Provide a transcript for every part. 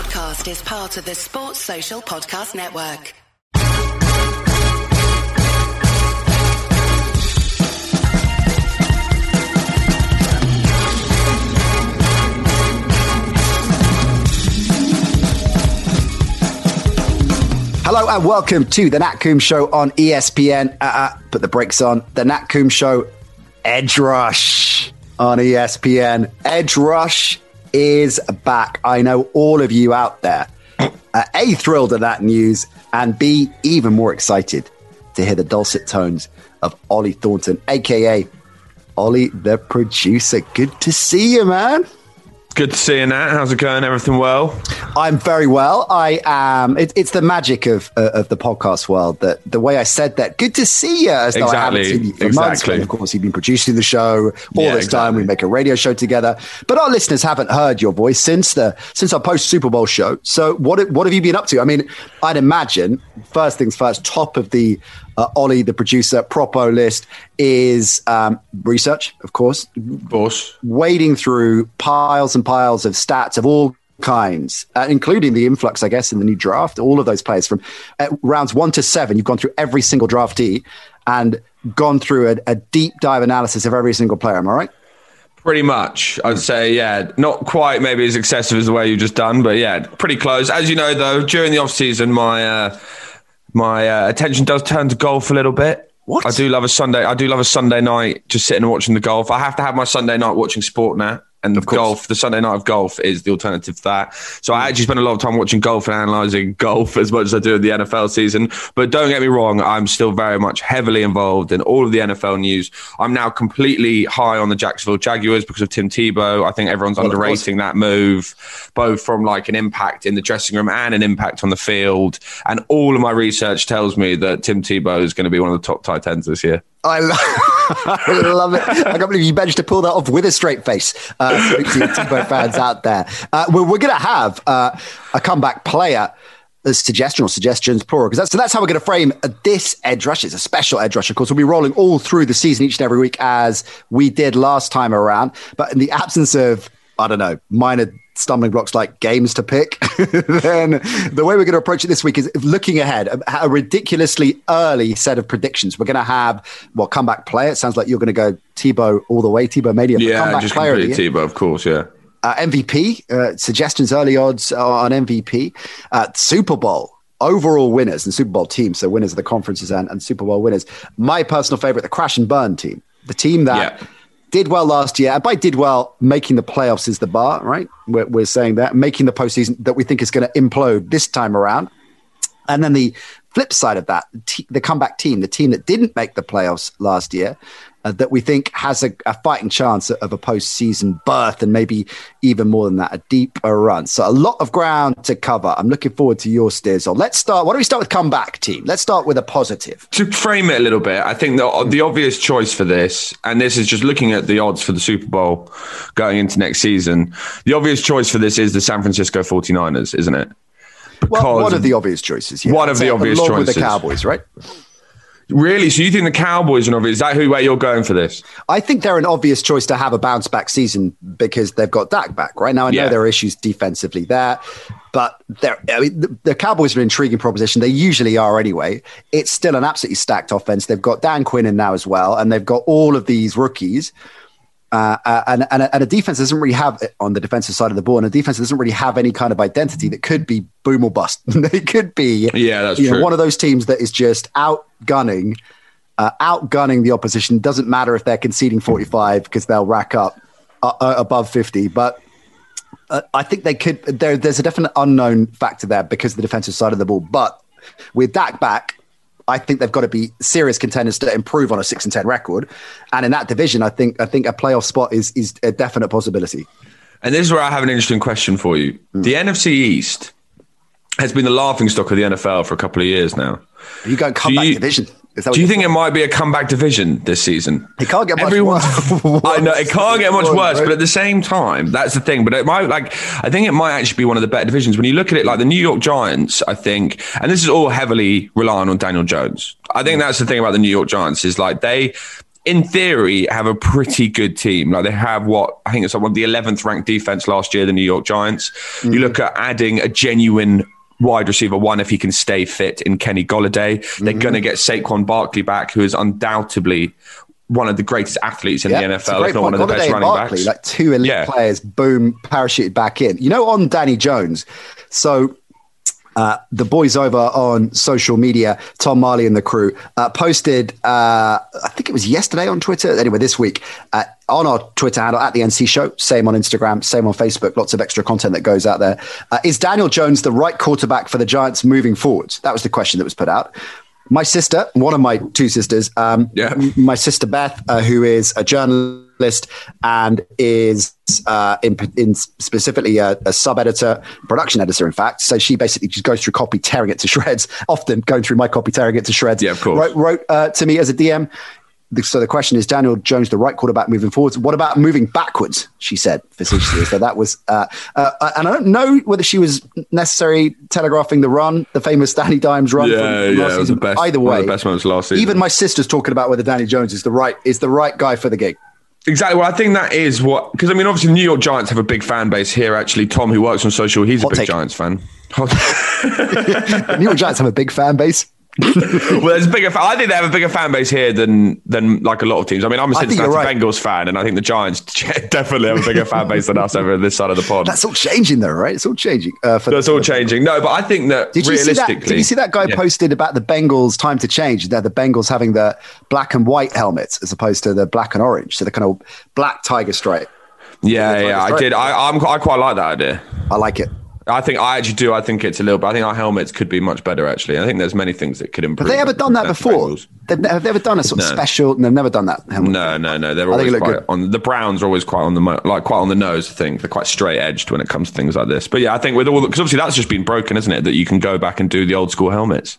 podcast is part of the Sports Social Podcast Network. Hello and welcome to the Nat Coombs Show on ESPN. Uh, uh, put the brakes on. The Nat Coombs Show Edge Rush on ESPN. Edge Rush is back. I know all of you out there are uh, A, thrilled at that news, and B, even more excited to hear the dulcet tones of Ollie Thornton, aka Ollie the producer. Good to see you, man. Good to see you, Nat. How's it going? Everything well? I'm very well. I am. It, it's the magic of uh, of the podcast world that the way I said that. Good to see you. As though I haven't Exactly. seen you for Exactly. months. Of course, you've been producing the show all Yeah, this time. We make a radio show together, but our listeners haven't heard your voice since the since our post Super Bowl show. So what what have you been up to? I mean, I'd imagine first things first. Top of the uh, Ollie, the producer, propo list is um, research, of course, Boss. wading through piles and piles of stats of all kinds, uh, including the influx, I guess, in the new draft. All of those players from uh, rounds one to seven, you've gone through every single draftee and gone through a, a deep dive analysis of every single player. Am I right? Pretty much, I'd say, yeah. Not quite maybe as excessive as the way you've just done, but yeah, pretty close. As you know, though, during the off season, my uh, my uh, attention does turn to golf a little bit. What? I do love a Sunday. I do love a Sunday night just sitting and watching the golf. I have to have my Sunday night watching sport now. And of golf, the Sunday night of golf is the alternative to that. So I mm. actually spend a lot of time watching golf and analysing golf as much as I do in the NFL season. But don't get me wrong, I'm still very much heavily involved in all of the NFL news. I'm now completely high on the Jacksonville Jaguars because of Tim Tebow. I think everyone's course. underrating that move, both from like an impact in the dressing room and an impact on the field. And all of my research tells me that Tim Tebow is going to be one of the top tight ends this year. I, lo- I love it. I can't believe you managed to pull that off with a straight face. Uh, to Tebow fans out there. Uh, we're we're going to have uh, a comeback player. A suggestion or suggestions, plural, because that's so that's how we're going to frame this edge rush. It's a special edge rush, of course. We'll be rolling all through the season each and every week as we did last time around. But in the absence of, I don't know, minor stumbling blocks like games to pick, then the way we're going to approach it this week is looking ahead, a, a ridiculously early set of predictions. We're going to have, well, comeback player. It sounds like you're going to go Tebow all the way, Tebow but Yeah, comeback just player of completely. Tebow, of course. Yeah. Uh, MVP, uh, suggestions, early odds on MVP, uh, Super Bowl. Overall winners and Super Bowl teams, so winners of the conferences and, and Super Bowl winners. My personal favorite, the Crash and Burn team, the team that Yeah. Did well last year. And by did well, making the playoffs is the bar, right? We're, we're saying that making the postseason that we think is going to implode this time around. And then the flip side of that, the comeback team, the team that didn't make the playoffs last year, uh, that we think has a, a fighting chance of a postseason berth and maybe even more than that, a deeper run. So a lot of ground to cover. I'm looking forward to your steers. So let's start. Why don't we start with comeback team? Let's start with a positive. to frame it a little bit, I think the, the obvious choice for this, and this is just looking at the odds for the Super Bowl going into next season, the obvious choice for this is the San Francisco 49ers, isn't it? Well, one Because- of the obvious choices. Yeah. One of the obvious along with the. Cowboys, right? Really? So you think the Cowboys are an obvious? Is that who where you're going for this? I think they're an obvious choice to have a bounce back season because they've got Dak back right now. I know Yeah. there are issues defensively there, but they're, I mean, the, the Cowboys are an intriguing proposition. They usually are anyway. It's still an absolutely stacked offense. They've got Dan Quinn in now as well, and they've got all of these rookies. Uh, uh, and, and, a, and a defense doesn't really have on the defensive side of the ball, and a defense doesn't really have any kind of identity that could be boom or bust. it could be, Yeah, that's you know, one of those teams that is just outgunning, uh, outgunning the opposition. Doesn't matter if they're conceding 45 because they'll rack up uh, uh, above 50. But uh, I think they could. There, there's a definite unknown factor there because of the defensive side of the ball. But with Dak back, I think they've got to be serious contenders to improve on a six and ten record. And in that division, I think I think a playoff spot is is a definite possibility. And this is where I have an interesting question for you. Hmm. The NFC East has been the laughing stock of the NFL for a couple of years now. Are you going comeback you- division? Is that what Do you think it might be a comeback division this season? It can't get much Everyone- worse. I know it can't get much worse, but at the same time, that's the thing. But it might like I think it might actually be one of the better divisions when you look at it. Like the New York Giants, I think, and this is all heavily relying on Daniel Jones. I think that's the thing about the New York Giants is like they in theory, have a pretty good team. Like they have what I think it's like one of the 11th ranked defense last year, the New York Giants. Mm-hmm. You look at adding a genuine wide receiver one if he can stay fit in Kenny Golladay. They're mm-hmm. going to get Saquon Barkley back, who is undoubtedly one of the greatest athletes in the NFL, if not one of the best running Barkley, backs. Like two elite yeah. players, boom, parachuted back in. You know, on Danny Jones. So uh, the boys over on social media, Tom Marley and the crew, uh, posted, uh, I think it was yesterday on Twitter, anyway, this week, uh, on our Twitter handle at the NC Show, same on Instagram, same on Facebook, lots of extra content that goes out there. Uh, is Daniel Jones the right quarterback for the Giants moving forwards? That was the question that was put out my sister, one of my two sisters, um, yeah. my sister Beth, uh, who is a journalist and is uh, in, in, specifically a, a sub editor, production editor, in fact. So she basically just goes through copy, tearing it to shreds, often going through my copy, tearing it to shreds. Yeah, of course. Wrote, wrote uh, to me as a DM so the question is Daniel Jones the right quarterback moving forwards? What about moving backwards? She said facetiously. so that was, uh, uh, and I don't know whether she was necessarily telegraphing the run, the famous Danny Dimes run. Yeah, from, yeah, the best. Either way, the best moments last season. Even my sister's talking about whether Danny Jones is the right is the right guy for the gig. Exactly. Well, I think that is what because I mean, obviously, the New York Giants have a big fan base here. Actually, Tom, who works on social, he's Hot a big take. Giants fan. New York Giants have a big fan base. Well, there's a bigger. I think they have a bigger fan base here than than like a lot of teams. I mean, I'm a Cincinnati right. Bengals fan, and I think the Giants definitely have a bigger fan base than us over this side of the pond. That's all changing, though, right? It's all changing. Uh, That's all changing. No, but I think that did realistically, you see that, did you see that guy yeah. posted about the Bengals time to change? They're the Bengals having the black and white helmets as opposed to the black and orange, so the kind of black tiger stripe. Yeah, yeah, I did. I, I'm, I quite like that idea. I like it. I think I actually do. I think it's a little bit. I think our helmets could be much better. Actually, I think there's many things that could improve. Have they ever done that before? They've, have they ever done a sort of no. special? They've never done that. Helmet no, no, no. They're oh, always quite good. on. The Browns are always quite on the like quite on the nose. I think they're quite straight edged when it comes to things like this. But yeah, I think with all because obviously that's just been broken, isn't it? That you can go back and do the old school helmets.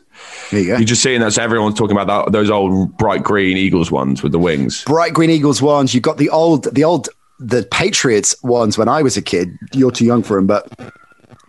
There you go. You're just seeing that. So everyone's talking about that, those old bright green Eagles ones with the wings. Bright green Eagles ones. You've got the old, the old, the Patriots ones when I was a kid. You're too young for them, but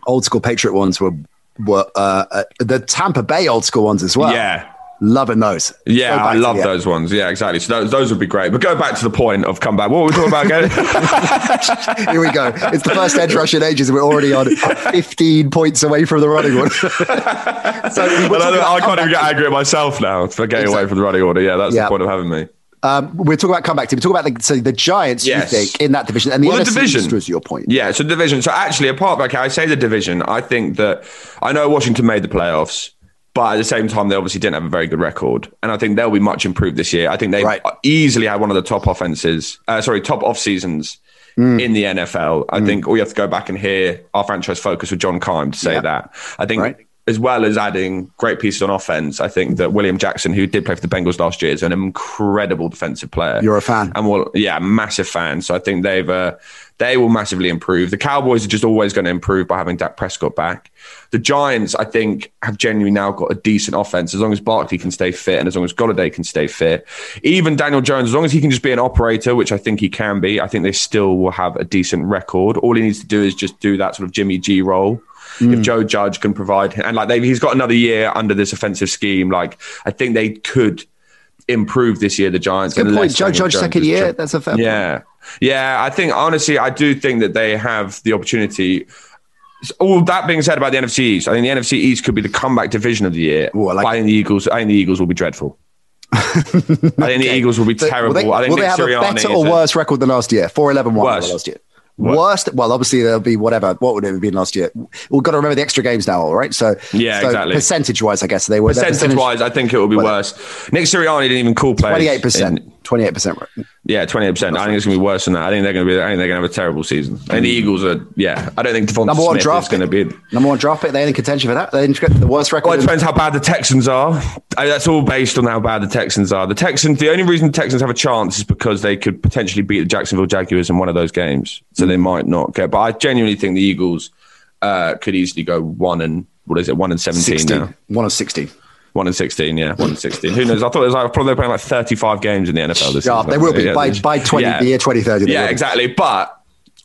old school Patriot ones were were uh, uh, the Tampa Bay old school ones as well. Yeah. Loving those. Yeah, I love those ones. Yeah, exactly. So those, those would be great. But go back to the point of comeback. What were we talking about again? Here we go. It's the first edge rush in ages. We're already on 15 points away from the running order. so I, I can't even get angry at myself now for getting exactly. away from the running order. Yeah, that's yeah. the point of having me. Um, we're talking about comeback team. We're talking about the, so the Giants, yes. you think, in that division. And the, well, the division was your point. Yeah, so the division. So actually, apart, okay, I say the division, I think that I know Washington made the playoffs, but at the same time, they obviously didn't have a very good record. And I think they'll be much improved this year. I think they right. easily had one of the top offenses, uh, sorry, top off seasons mm. in the NFL. I mm. think we have to go back and hear our franchise focus with John Keim to say yeah. that. I think. Right as well as adding great pieces on offense, I think that William Jackson, who did play for the Bengals last year, is an incredible defensive player. You're a fan, and well, yeah, massive fan. So I think they've uh, they will massively improve. The Cowboys are just always going to improve by having Dak Prescott back. The Giants, I think, have genuinely now got a decent offense as long as Barkley can stay fit and as long as Golladay can stay fit. Even Daniel Jones, as long as he can just be an operator, which I think he can be, I think they still will have a decent record. All he needs to do is just do that sort of Jimmy G role Mm. If Joe Judge can provide, and like he's got another year under this offensive scheme, like I think they could improve this year. The Giants. Good point. Joe Judge second year. That's a fair. Yeah, point. yeah. I think honestly, I do think that they have the opportunity. All that being said about the NFC East, I think the NFC East could be the comeback division of the year. Ooh, I, like I think the Eagles. I think the Eagles will be dreadful. I think okay. the Eagles will be terrible. Will they, I think will they have Sirianni a better or worse record than last year? 4 11 1 last year. What? Worst, well, obviously there'll be whatever. What would it have been last year? We've got to remember the extra games now, all right? So yeah, so exactly. Percentage wise, I guess they were. Percentage, percentage wise, I think it will be well, worse. Nick Sirianni didn't even call players. Twenty eight percent. Twenty eight percent. Yeah, twenty eight percent. I think it's going to be worse than that. I think they're going to be. I think they're going to have a terrible season. And the. Eagles are. Yeah, I don't think Devonta number one Smith draft is going to be number one draft pick. They're in contention for that. They're in the worst record. Well, it depends how bad the Texans are. I mean, that's all based on how bad the Texans are. The Texans. The only reason the Texans have a chance is because they could potentially beat the Jacksonville Jaguars in one of those games. So mm. they might not get. But I genuinely think the Eagles uh, could easily go one and what is it? One and seventeen 16. now. One and sixteen. One and sixteen, yeah, one and sixteen. Who knows? I thought it was like probably playing like thirty-five games in the NFL this yeah, season. They will be yeah, by by twenty yeah. the year twenty thirty. Yeah, exactly. But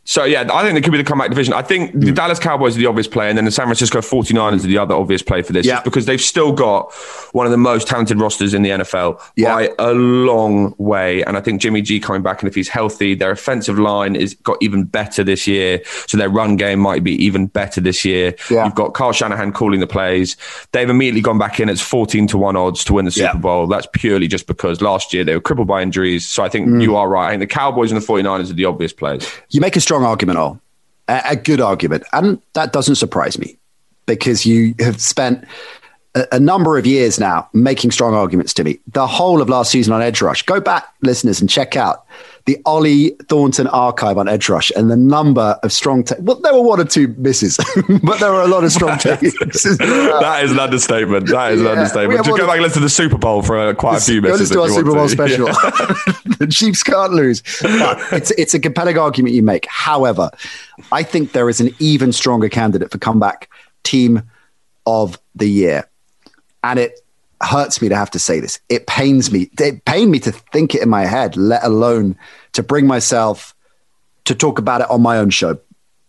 So yeah, I think it could be the comeback division. I think the Dallas Cowboys are the obvious play, and then the San Francisco 49ers are the other obvious play for this. Yeah. Because they've still got one of the most talented rosters in the NFL Yeah. by a long way. And I think Jimmy G coming back, and if he's healthy, their offensive line is got even better this year. So their run game might be even better this year. Yeah. You've got Kyle Shanahan calling the plays. They've immediately gone back in. It's 14 to 1 odds to win the Super. Bowl. That's purely just because last year they were crippled by injuries. So I think Mm. you are right. I think the Cowboys and the 49ers are the obvious plays. You make a strong argument, Ol. A, a good argument. And that doesn't surprise me because you have spent a number of years now making strong arguments to me. The whole of last season on Edge Rush. Go back, listeners, and check out the Ollie Thornton archive on Edge Rush and the number of strong takes. Well, there were one or two misses, but there were a lot of strong takes. that is an understatement. That is Yeah. an understatement. Just go back and listen to the Super Bowl for uh, quite a few misses. listen to our Super Bowl to. special. Yeah. the Chiefs can't lose. But it's it's a compelling argument you make. However, I think there is an even stronger candidate for comeback team of the year, and it hurts me to have to say this. It pains me. It pained me to think it in my head, let alone to bring myself to talk about it on my own show.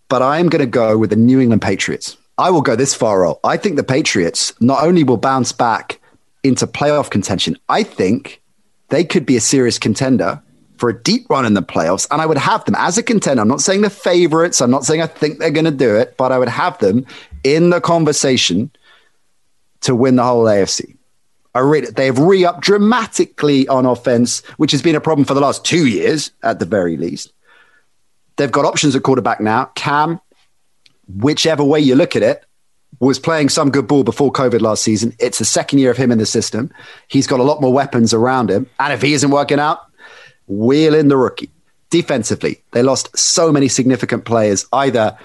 But I am going to go with the New England Patriots. I will go this far. I think the Patriots not only will bounce back into playoff contention, I think they could be a serious contender for a deep run in the playoffs. And I would have them as a contender. I'm not saying the favorites. I'm not saying I think they're going to do it, but I would have them in the conversation to win the whole AFC. Really, they've re upped dramatically on offense, which has been a problem for the last two years at the very least. They've got options at quarterback now. Cam, whichever way you look at it, was playing some good ball before COVID last season. It's the second year of him in the system. He's got a lot more weapons around him. And if he isn't working out, wheel in the rookie. Defensively, they lost so many significant players, either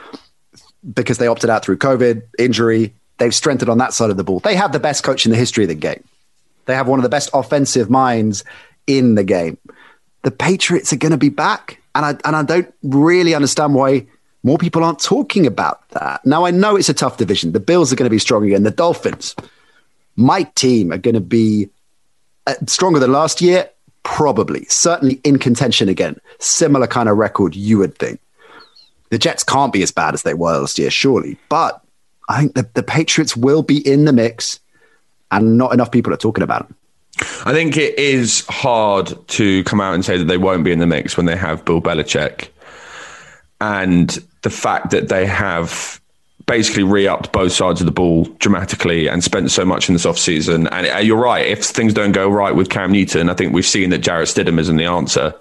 because they opted out through COVID, injury. They've strengthened on that side of the ball. They have the best coach in the history of the game. They have one of the best offensive minds in the game. The Patriots are going to be back, and I and I don't really understand why more people aren't talking about that. Now I know it's a tough division. The Bills are going to be strong again. The Dolphins, my team, are going to be uh, stronger than last year. Probably, certainly in contention again. Similar kind of record, you would think. The Jets can't be as bad as they were last year, surely. But I think the, the Patriots will be in the mix, and not enough people are talking about them. I think it is hard to come out and say that they won't be in the mix when they have Bill Belichick. And the fact that they have basically re-upped both sides of the ball dramatically and spent so much in this offseason. And uh, you're right, if things don't go right with Cam Newton, I think we've seen that Jarrett Stidham isn't the answer.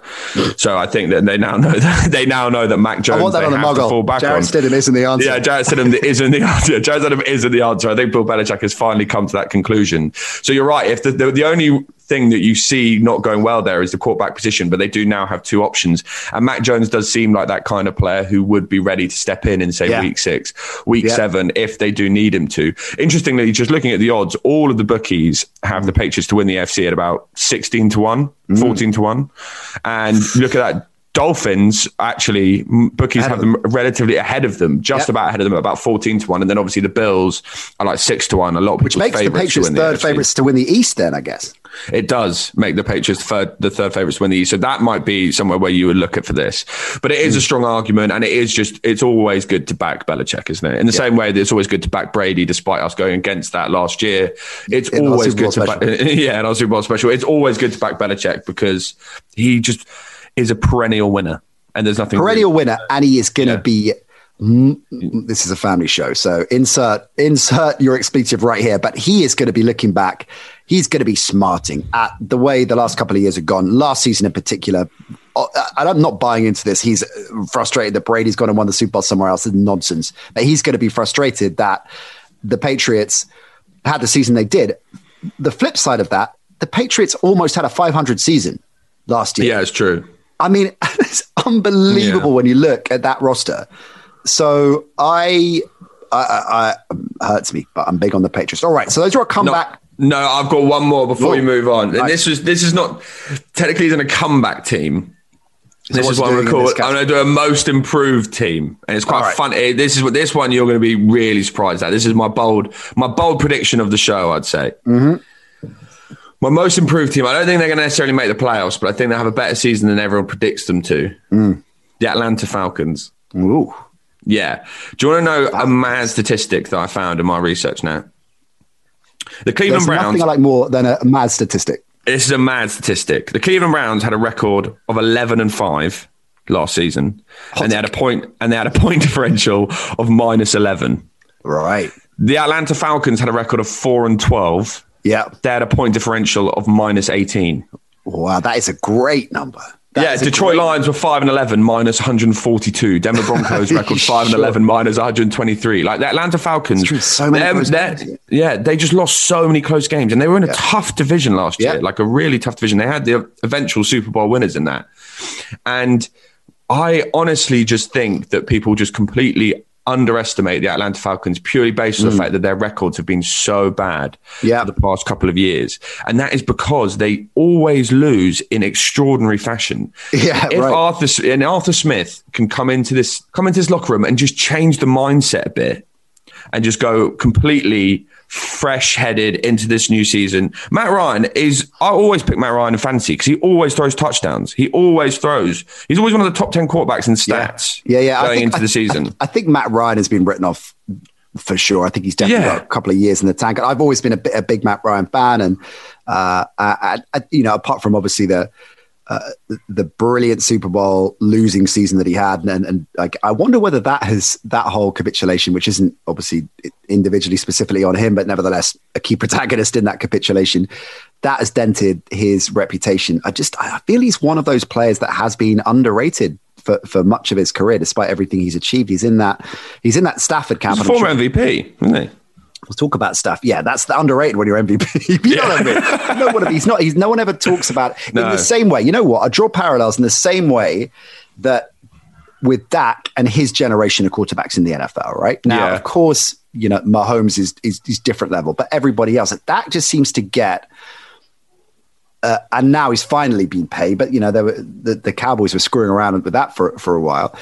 So I think that they now know that they now know that Mac Jones I want that on the muggle. fall back Jarrett on. Stidham isn't the answer. Yeah, Jarrett Stidham isn't the answer. Jarrett Stidham isn't the answer. I think Bill Belichick has finally come to that conclusion. So you're right. If the, the, the only thing that you see not going well there is the quarterback position, but they do now have two options. And Mac Jones does seem like that kind of player who would be ready to step in in say Yeah. week six, week Yeah. seven, if they do need him to. Interestingly, just looking at the odds, all of the bookies have the Patriots to win the FC at about 16 to 1, Mm. 14 to 1. And look at that. Dolphins actually bookies have of them relatively ahead of them, just Yep. about ahead of them, about fourteen to one, and then obviously the Bills are like six to one. A lot Which makes the Patriots the third favorites to win the East, then, I guess. It does make the Patriots third, the third favourites to win the East. So that might be somewhere where you would look at for this. But it is a Hmm. strong argument, and it is just, it's always good to back Belichick, isn't it? In the same way that it's always good to back Brady, despite us going against that last year. It's In always good to back, yeah, in our Super Bowl special. It's always good to back Belichick because he just is a perennial winner. And there's nothing Perennial winner, and he is going to Yeah. be. mm, This is a family show, so insert insert your expletive right here. But he is going to be looking back. He's going to be smarting at the way the last couple of years have gone. Last season in particular, uh, and I'm not buying into this. He's frustrated that Brady's gone and won the Super Bowl somewhere else. It's nonsense. But he's going to be frustrated that the Patriots had the season they did. The flip side of that, the Patriots almost had a 500 season last year. Yeah, it's true. I mean, it's unbelievable Yeah. when you look at that roster. So I, I, I, I hurts me, but I'm big on the Patriots. All right, so those are a No, comeback. no, I've got one more before Oh. we move on. And Right. this was this is not technically isn't a comeback team. this is what I'm going to. I'm going to do a most improved team, and it's quite right. fun. This is what this one you're going to be really surprised at. This is my bold my bold prediction of the show. I'd say. Mm-hmm. My most improved team. I don't think they're going to necessarily make the playoffs, but I think they have a better season than everyone predicts them to. Mm. The Atlanta Falcons. Ooh. Yeah. Do you want to know a mad statistic that I found in my research now? The Cleveland There's Browns. nothing I like more than a mad statistic. This is a mad statistic. The Cleveland Browns had a record of 11 and 5 last season, and they had a point and they had a point differential of minus 11. Right. The Atlanta Falcons had a record of 4 and 12. Yeah. They had a point differential of minus 18. Wow, that is a great number. That yeah, Detroit Lions were 5 and 11 minus 142. Denver Broncos record 5 and 11 minus 123. Like the Atlanta Falcons. so many they're- games. Yeah, they just lost so many close games and they were in a tough division last Yeah. year, like a really tough division. They had the eventual Super Bowl winners in that. And I honestly just think that people just completely underestimate the Atlanta Falcons purely based on the fact that their records have been so bad Mm. Yeah. for the past couple of years. And that is because they always lose in extraordinary fashion. Yeah, if right. Arthur and Arthur Smith can come into this come into this locker room and just change the mindset a bit and just go completely fresh headed into this new season. Matt Ryan is, I always pick Matt Ryan in fantasy because he always throws touchdowns. He always throws. He's always one of the top 10 quarterbacks in stats Yeah, yeah. I going think- into I- the season. I, I think Matt Ryan has been written off for sure. I think he's definitely Yeah. got a couple of years in the tank. I've always been a, bit, a big Matt Ryan fan, and uh, I, you know, apart from obviously the uh, the brilliant Super Bowl losing season that he had, and, and like I wonder whether that has that whole capitulation, which isn't obviously individually specifically on him, but nevertheless a key protagonist in that capitulation, that has dented his reputation. I just I feel he's one of those players that has been underrated. For, for much of his career, despite everything he's achieved, he's in that he's in that Stafford camp. He's a former sure- MVP, isn't he? We'll talk about stuff. Yeah, that's the underrated when you're MVP. you know what I mean? No one, he's not. He's no one ever talks about in No. the same way. You know what? I draw parallels in the same way that with Dak and his generation of quarterbacks in the NFL. Right now, Yeah. of course, you know Mahomes is is, is different level, but everybody else, Dak just seems to get. Uh, and now he's finally been paid, but you know there were, the the Cowboys were screwing around with that for for a while.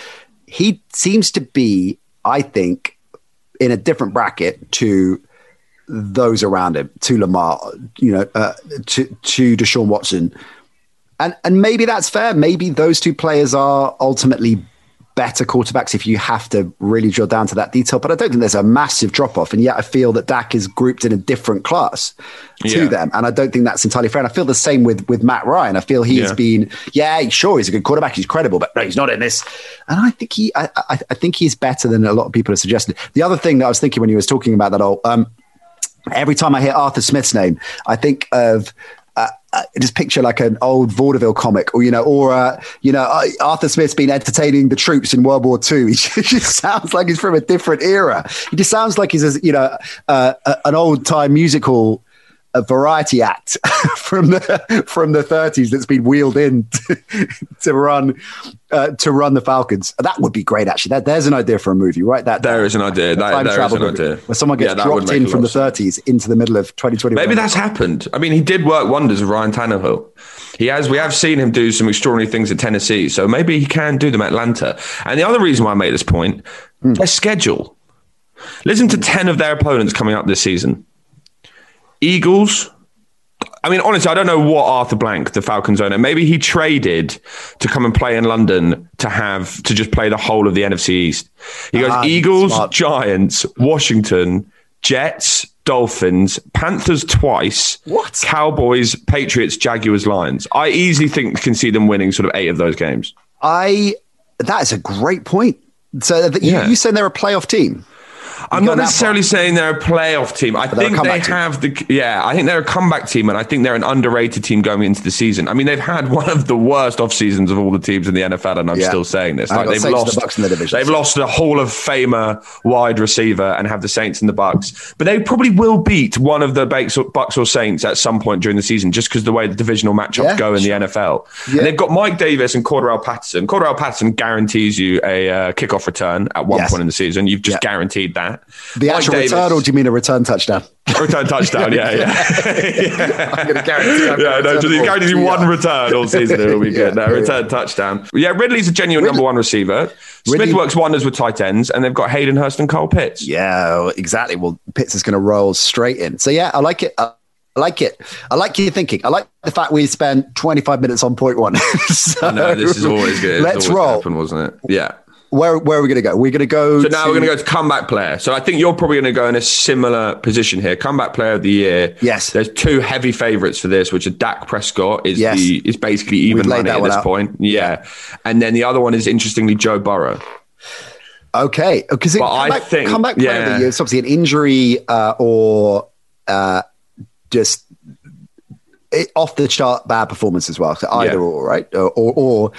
He seems to be, I think, in a different bracket to those around him, to Lamar, you know, uh, to to Deshaun Watson, and and maybe that's fair. Maybe those two players are ultimately better quarterbacks if you have to really drill down to that detail. But I don't think there's a massive drop off, and yet I feel that Dak is grouped in a different class to Yeah. them, and I don't think that's entirely fair. And I feel the same with with Matt Ryan. I feel he has Yeah. been, yeah, sure, he's a good quarterback, he's credible, but no, he's not in this. And I think he, I, I, I think he's better than a lot of people have suggested. The other thing that I was thinking when you was talking about that, all. Um, every time I hear Arthur Smith's name, I think of uh, uh, just picture like an old vaudeville comic, or you know, or uh, you know, uh, Arthur Smith's been entertaining the troops in World War II. He just sounds like he's from a different era. He just sounds like he's a, you know uh, an old time musical. A variety act from the from the 30s that's been wheeled in to, to run uh, to run the Falcons. That would be great, actually. That, there's an idea for a movie, right? That There is an idea. That- time there is travel an movie idea. where someone gets Yeah, dropped in from the 30s into the middle of 2020. Maybe that's happened. I mean, he did work wonders with Ryan Tannehill. He has. We have seen him do some extraordinary things at Tennessee, so maybe he can do them at Atlanta. And the other reason why I make this point, their schedule. Listen to ten of their opponents coming up this season. Eagles. I mean, honestly, I don't know what Arthur Blank, the Falcons owner, maybe he traded to come and play in London to have to just play the whole of the NFC East. He goes Ah, Eagles, smart. Giants, Washington, Jets, Dolphins, Panthers twice, What? Cowboys, Patriots, Jaguars, Lions. I easily think can see them winning sort of eight of those games. I. That is a great point. So that you, Yeah. you saying they're a playoff team? I'm not necessarily saying they're a playoff team. I think they team. have the yeah. I think they're a comeback team, and I think they're an underrated team going into the season. I mean, they've had one of the worst off seasons of all the teams in the NFL, and I'm Yeah. still saying this. Like they've lost the Bucks in the division, They've lost a Hall of Famer wide receiver and have the Saints and the Bucks, but they probably will beat one of the Bucks or, Bucks or Saints at some point during the season, just because the way the divisional matchups Yeah, go in sure. the NFL. Yeah. And they've got Mike Davis and Cordarrelle Patterson. Cordarrelle Patterson guarantees you a uh, kickoff return at one Yes. point in the season. You've just guaranteed that. The Mike actual Davis- return, or do you mean a return touchdown? Return touchdown, yeah, yeah. I'm going to guarantee. I'm yeah, no, just the he ball. guarantees you one Yeah. return all season. It will be good. Yeah, No, yeah, return touchdown. Yeah, Ridley's a genuine Ridley- number one receiver. Smith Ridley- works wonders with tight ends, and they've got Hayden Hurst and Kyle Pitts. Yeah, exactly. Well, Pitts is going to roll straight in. So yeah, I like it. I like it. I like your thinking. I like the fact we spent 25 minutes on point one. so, I know this is always good. Let's always roll. Happen, wasn't it? Yeah. Where where are we going to go? We're going to go. So now we're going to go to comeback player. So I think you're probably going to go in a similar position here. Comeback player of the year. Yes. There's two heavy favourites for this, which are Dak Prescott is Yes. the is basically even money at this out. point. Yeah. And then the other one is interestingly Joe Burrow. Okay, because I comeback, think- comeback player of the year, it's obviously an injury uh, or uh, just it, off the chart bad performance as well. So either Yeah. or, right? Or or, or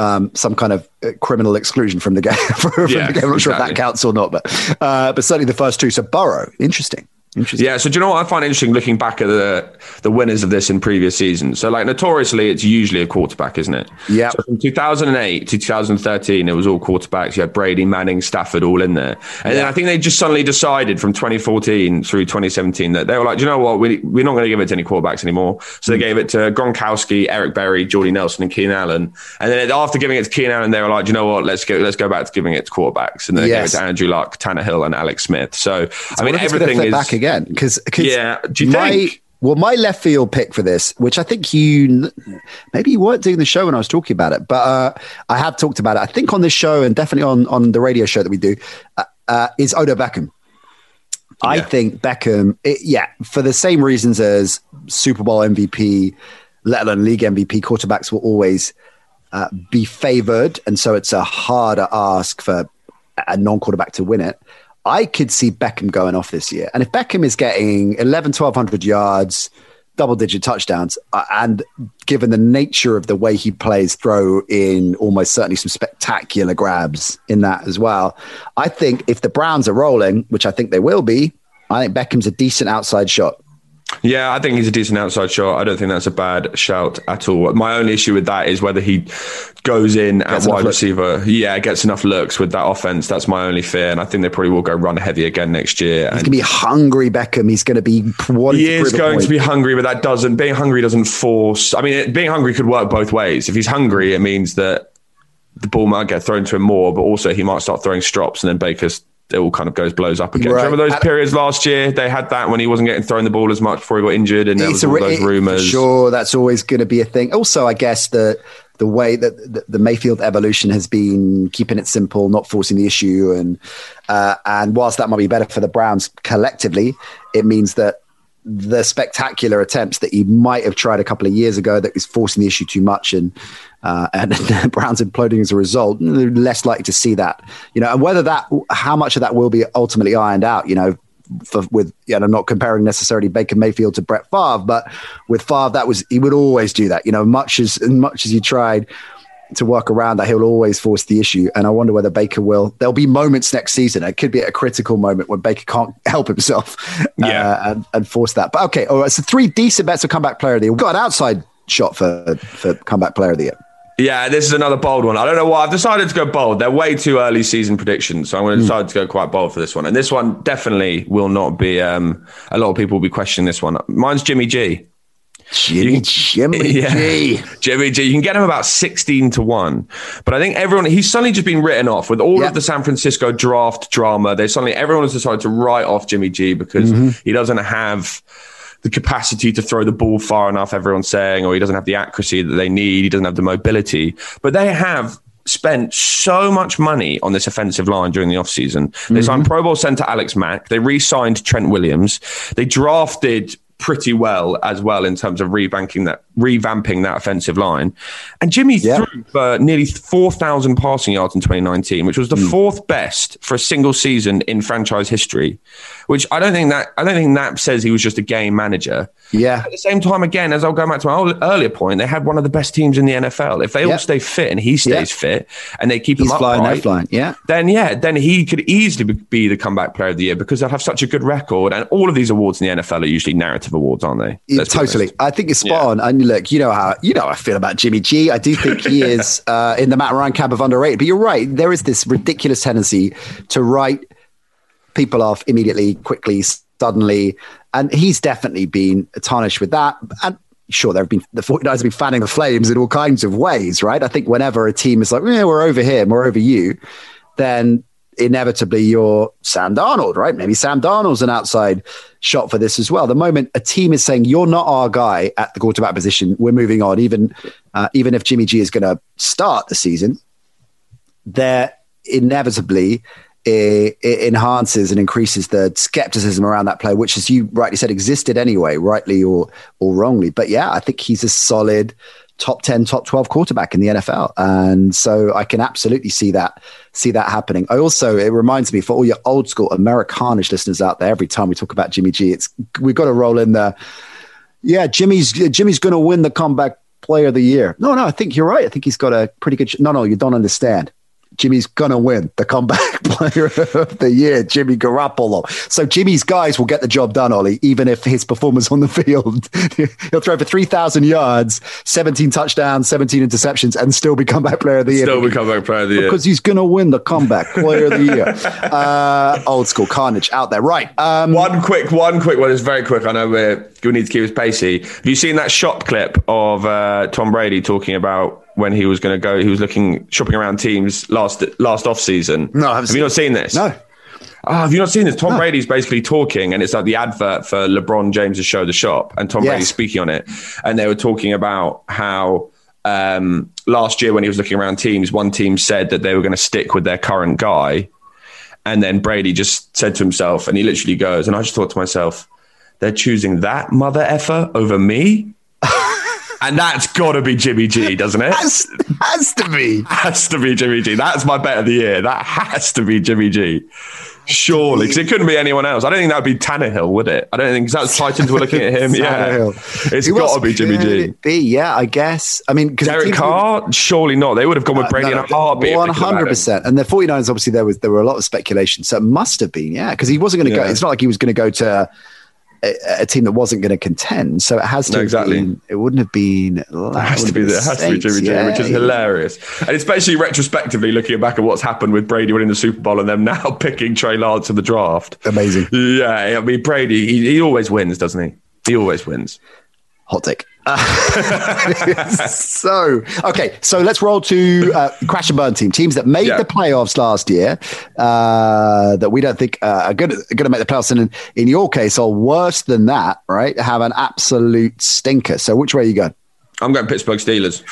um, some kind of uh, criminal exclusion from the game. from Yeah, the game. I'm not sure if that counts or not, but uh, but certainly the first two. So Burrow, interesting. Yeah, so do you know what I find interesting looking back at the the winners of this in previous seasons? So like notoriously it's usually a quarterback, isn't it? Yeah. So from 2008 to 2013 it was all quarterbacks. You had Brady, Manning, Stafford all in there. And then I think they just suddenly decided from 2014 through 2017 that they were like, "Do you know what? We, we're not going to give it to any quarterbacks anymore. So they Hmm. gave it to Gronkowski, Eric Berry, Jordy Nelson and Keenan Allen. And then after giving it to Keenan Allen, they were like, "Do you know what? Let's go let's go back to giving it to quarterbacks. And then they Yes. gave it to Andrew Luck, Tannehill and Alex Smith. So, I mean What if it's gonna everything is again because Yeah, do you my, think? Well, my left field pick for this, which I think you maybe you weren't doing the show when I was talking about it, but uh, I have talked about it. I think on this show and definitely on on the radio show that we do uh, uh, is Odell Beckham. I think Beckham, it, yeah, for the same reasons as Super Bowl MVP, let alone league MVP, quarterbacks will always uh, be favored. And so it's a harder ask for a non quarterback to win it. I could see Beckham going off this year. And if Beckham is getting 11, 1200 yards, double digit touchdowns, uh, and given the nature of the way he plays, throw in almost certainly some spectacular grabs in that as well. I think if the Browns are rolling, which I think they will be, I think Beckham's a decent outside shot. Yeah, I think he's a decent outside shot. I don't think that's a bad shout at all. My only issue with that is whether he goes in at Gets enough wide looks. receiver. Yeah, gets enough looks with that offense. That's my only fear. And I think they probably will go run heavy again next year. He's going to be hungry, Beckham. He's going to be he to is going point. to be hungry, but that doesn't, being hungry doesn't force. I mean, it, being hungry could work both ways. If he's hungry, it means that the ball might get thrown to him more, but also he might start throwing strops and then Baker's. It all kind of goes blows up again. Do you Right. Remember those periods last year? They had that when he wasn't getting thrown the ball as much before he got injured, and there was all re- those rumors. Sure, that's always going to be a thing. Also, I guess the the way that the, the Mayfield evolution has been keeping it simple, not forcing the issue, and uh, and whilst that might be better for the Browns collectively, it means that the spectacular attempts that he might have tried a couple of years ago that was forcing the issue too much and uh, and Browns imploding as a result, they're less likely to see that. You know, and whether that how much of that will be ultimately ironed out, you know, for, with you know, I'm not comparing necessarily Baker Mayfield to Brett Favre, but with Favre, that was he would always do that. You know, much as much as he tried to work around that, he'll always force the issue. And I wonder whether Baker will. There'll be moments next season. It could be a critical moment when Baker can't help himself, Yeah. uh, and, and force that. But okay, all right. So three decent bets for comeback player of the year. We've got an outside shot for for comeback player of the year. Yeah, this is another bold one. I don't know why. I've decided to go bold. They're way too early season predictions. So I'm going to decide to go quite bold for this one. And this one definitely will not be, um, a lot of people will be questioning this one. Mine's Jimmy G. Jimmy, Jimmy Yeah. G. Jimmy G. You can get him about 16 to 1. But I think everyone, he's suddenly just been written off with all Yeah. of the San Francisco draft drama. They suddenly, everyone has decided to write off Jimmy G because Mm-hmm. he doesn't have the capacity to throw the ball far enough, everyone's saying, or he doesn't have the accuracy that they need. He doesn't have the mobility. But they have spent so much money on this offensive line during the offseason. They signed Pro Bowl center Alex Mack. They re signed Trent Williams. They drafted pretty well as well in terms of revamping that revamping that offensive line. And Jimmy Yeah. threw for nearly 4,000 passing yards in 2019, which was the hmm. fourth best for a single season in franchise history. Which I don't think that I don't think that says he was just a game manager. Yeah. At the same time, again, as I'll go back to my ol- earlier point, they had one of the best teams in the NFL. If they all stay fit and he stays fit and they keep He's him flying, flying. Yeah. then yeah, then he could easily be- be the comeback player of the year because they'll have such a good record. And all of these awards in the NFL are usually narrative awards, aren't they? Yeah, totally. I think it's spot Yeah. on. And look, you know how you know how I feel about Jimmy G. I do think he is uh, in the Matt Ryan camp of underrated. But you're right. There is this ridiculous tendency to write people off immediately, quickly, suddenly, and he's definitely been tarnished with that. And sure, there have been the 49ers have been fanning the flames in all kinds of ways, right? I think whenever a team is like, yeah, we're over here, we're over you, then inevitably you're Sam Darnold, right? Maybe Sam Darnold's an outside shot for this as well. The moment a team is saying you're not our guy at the quarterback position, we're moving on. Even uh, even if Jimmy G is going to start the season, there inevitably it, it enhances and increases the skepticism around that player, which, as you rightly said, existed anyway, rightly or or wrongly. But yeah, I think he's a solid top 10 top 12 quarterback in the NFL and so I can absolutely see that see that happening. I also it reminds me for all your old school Americanish listeners out there every time we talk about Jimmy G it's we've got to roll in the yeah Jimmy's Jimmy's going to win the comeback player of the year. No no I think you're right. I think he's got a pretty good no no you don't understand Jimmy's gonna win the comeback player of the year, Jimmy Garoppolo. So Jimmy's guys will get the job done, Ollie, even if his performance on the field, he'll throw for three thousand yards, seventeen touchdowns, seventeen interceptions, and still be comeback player of the year. Still be comeback player of the year because he's gonna win the comeback player of the year. Uh, old school carnage out there, right? Um, one quick, one quick one is very quick. I know we're we need to keep us pacey. Have you seen that shop clip of uh, Tom Brady talking about? When he was going to go. He was looking shopping around teams last last off season. No, have you not seen this? No. Oh, have you not seen this? Tom no. Brady's basically talking, and it's like the advert for LeBron James's show, The Shop, and Tom yes. Brady's speaking on it, and they were talking about how um, last year when he was looking around teams, one team said that they were going to stick with their current guy, and then Brady just said to himself, and he literally goes, and I just thought to myself, they're choosing that mother effer over me. And that's got to be Jimmy G, doesn't it? has, has to be. Has to be Jimmy G. That's my bet of the year. That has to be Jimmy G. Surely, because it couldn't be anyone else. I don't think that would be Tannehill, would it? I don't think because that's Titans were looking at him. yeah, it's got to be Jimmy G. Be yeah, I guess. I mean, because Derek Carr, would, surely not. They would have gone with Brady uh, no, in a heartbeat. One hundred percent. And the 49ers, obviously, there was there were a lot of speculation, so it must have been yeah, because he wasn't going to yeah. go. It's not like he was going to go to a, a team that wasn't going to contend. So it has to no, exactly. Been, it wouldn't have been. It has to be. It has to be Jimmy yeah, G, which is hilarious, and especially retrospectively looking back at what's happened with Brady winning the Super Bowl and them now picking Trey Lance in the draft. Amazing. Yeah, I mean Brady, he, he always wins, doesn't he? He always wins. Hot take. so okay, so let's roll to uh, crash and burn team teams that made yeah. the playoffs last year uh, that we don't think uh, are going to make the playoffs, and in, in your case, are worse than that. Right? Have an absolute stinker. So which way are you going? I'm going Pittsburgh Steelers.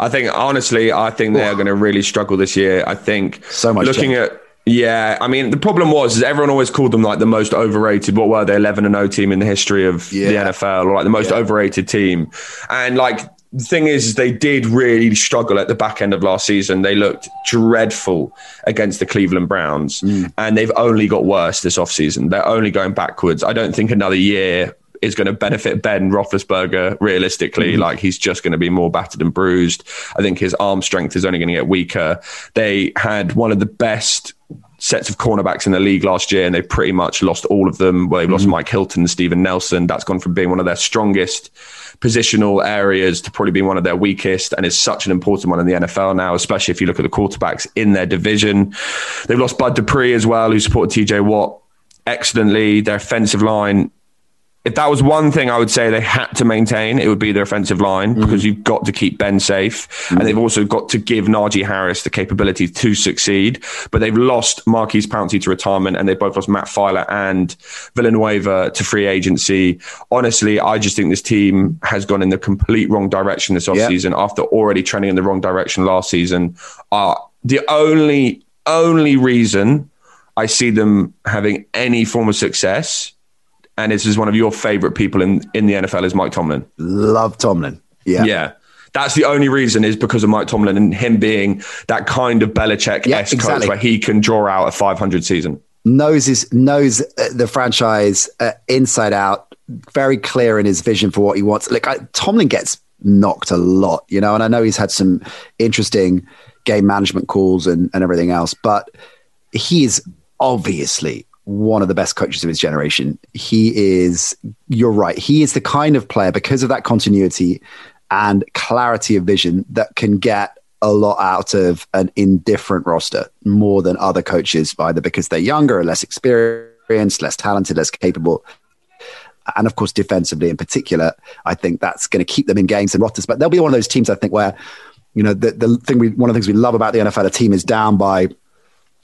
I think honestly, I think they are going to really struggle this year. I think so much looking change. at yeah, I mean the problem was is everyone always called them like the most overrated. What were they, eleven and O team in the history of yeah. the NFL, or like the most yeah. overrated team? And like the thing is, is, they did really struggle at the back end of last season. They looked dreadful against the Cleveland Browns, mm. and they've only got worse this offseason. They're only going backwards. I don't think another year is going to benefit Ben Roethlisberger realistically. Mm-hmm. Like he's just going to be more battered and bruised. I think his arm strength is only going to get weaker. They had one of the best sets of cornerbacks in the league last year, and they pretty much lost all of them. Well, they've mm-hmm. lost Mike Hilton and Steven Nelson. That's gone from being one of their strongest positional areas to probably being one of their weakest, and is such an important one in the NFL now, especially if you look at the quarterbacks in their division. They've lost Bud Dupree as well, who supported TJ Watt excellently. Their offensive line if that was one thing I would say they had to maintain, it would be their offensive line mm-hmm. because you've got to keep Ben safe. Mm-hmm. And they've also got to give Najee Harris the capability to succeed. But they've lost Maurkice Pouncey to retirement and they've both lost Matt Feiler and Villanueva to free agency. Honestly, I just think this team has gone in the complete wrong direction this offseason yep. after already trending in the wrong direction last season. Uh, the only, only reason I see them having any form of success and this is one of your favorite people in, in the NFL is Mike Tomlin. Love Tomlin. Yeah. Yeah. That's the only reason is because of Mike Tomlin and him being that kind of Belichick yeah, exactly. coach where he can draw out a 500 season. Knows his, knows uh, the franchise uh, inside out, very clear in his vision for what he wants. Like I, Tomlin gets knocked a lot, you know, and I know he's had some interesting game management calls and, and everything else, but he is obviously one of the best coaches of his generation. He is, you're right, he is the kind of player because of that continuity and clarity of vision that can get a lot out of an indifferent roster more than other coaches, either because they're younger or less experienced, less talented, less capable. And of course, defensively in particular, I think that's going to keep them in games and rosters. But they'll be one of those teams, I think, where, you know, the, the thing we, one of the things we love about the NFL, a team is down by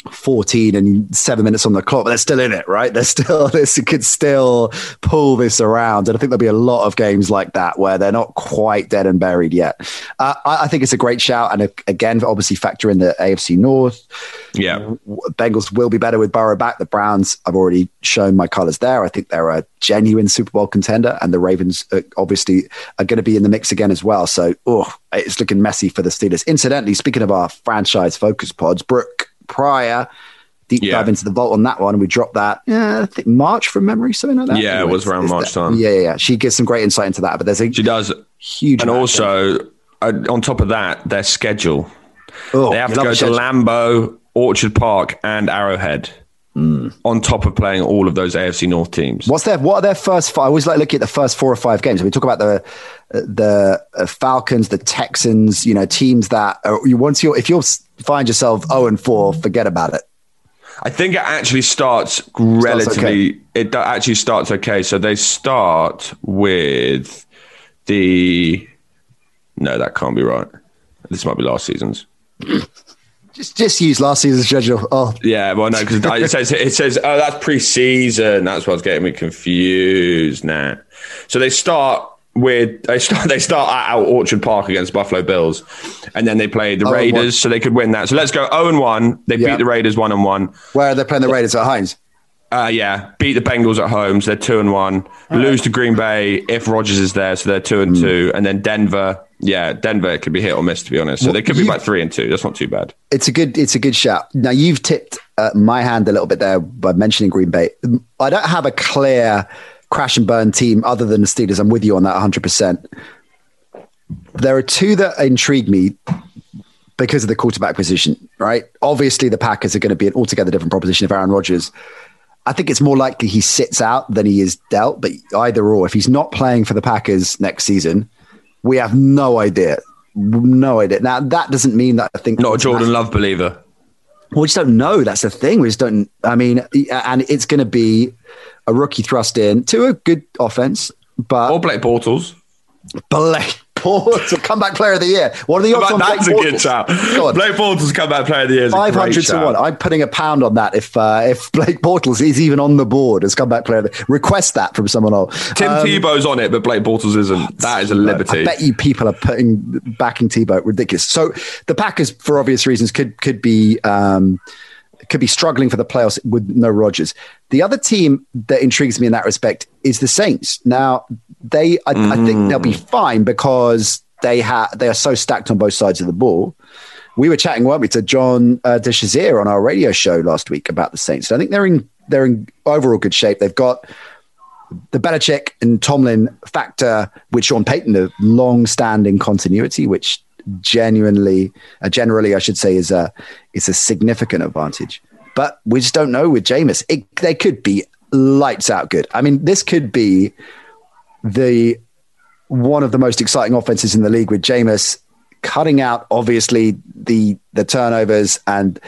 14 and seven minutes on the clock, but they're still in it, right? They're still, this could still pull this around. And I think there'll be a lot of games like that where they're not quite dead and buried yet. Uh, I, I, think it's a great shout. And again, obviously factor in the AFC North. Yeah. Bengals will be better with Burrow back. The Browns, I've already shown my colors there. I think they're a genuine Super Bowl contender and the Ravens are obviously are going to be in the mix again as well. So, oh, it's looking messy for the Steelers. Incidentally, speaking of our franchise focus pods, Brooke Pryor deep yeah. dive into the vault on that one. We dropped that, yeah, I think March from memory, something like that. Yeah, anyway, it was around March time. Yeah, yeah, yeah. She gives some great insight into that. But there's a she does huge, and also uh, on top of that, their schedule. Oh, they have to go to Lambeau, Orchard Park, and Arrowhead. Mm. On top of playing all of those AFC North teams, what's their what are their first? Five? I always like looking at the first four or five games. We talk about the the uh, Falcons, the Texans. You know, teams that are, once you if you find yourself zero oh and four, forget about it. I think it actually starts relatively. okay. It actually starts okay. So they start with the. No, that can't be right. This might be last season's. Just, just use last season's schedule. Oh, yeah. Well, no, because it says it says oh that's preseason. That's what's getting me confused now. So they start with they start they start at Orchard Park against Buffalo Bills, and then they play the oh, Raiders, so they could win that. So let's go zero oh and one. They beat the Raiders one and one. Where are they playing the Raiders at Heinz? Uh, yeah, beat the Bengals at home, so they're two and one. All Lose right. to Green Bay if Rodgers is there, so they're two and mm. two. And then Denver, yeah, Denver could be hit or miss to be honest. So well, they could be like three and two. That's not too bad. It's a good, it's a good shout. Now you've tipped uh, my hand a little bit there by mentioning Green Bay. I don't have a clear crash and burn team other than the Steelers. I'm with you on that 100%. There are two that intrigue me because of the quarterback position, right? Obviously, the Packers are going to be an altogether different proposition if Aaron Rodgers. I think it's more likely he sits out than he is dealt, but either or. If he's not playing for the Packers next season, we have no idea. No idea. Now, that doesn't mean that I think. Not a Jordan Love believer. we just don't know. That's the thing. We just don't. I mean, and it's going to be a rookie thrust in to a good offense, but or Blake Bortles. Blake Bortles, comeback player of the year. What are the odds on That's Blake a Bortles? good shout. Blake Bortles, comeback player of the year. Five hundred to one. I'm putting a pound on that. If uh, if Blake Bortles is even on the board as comeback player, the, request that from someone else. Tim um, Tebow's on it, but Blake Bortles isn't. That is a liberty. I bet you people are putting backing Tebow ridiculous. So the Packers, for obvious reasons, could could be. Um, could be struggling for the playoffs with no Rodgers. The other team that intrigues me in that respect is the Saints. Now, they, I, mm. I think they'll be mm. fine because they have they are so stacked on both sides of the ball. We were chatting, weren't we, to John uh, DeShazier on our radio show last week about the Saints. So I think they're in they're in overall good shape. They've got the Belichick and Tomlin factor with Sean Payton, the long-standing continuity, which genuinely, uh, generally, I should say, is a is a significant advantage. But we just don't know with Jameis. It, they could be lights out good. I mean, this could be the one of the most exciting offenses in the league with Jameis cutting out obviously the the turnovers and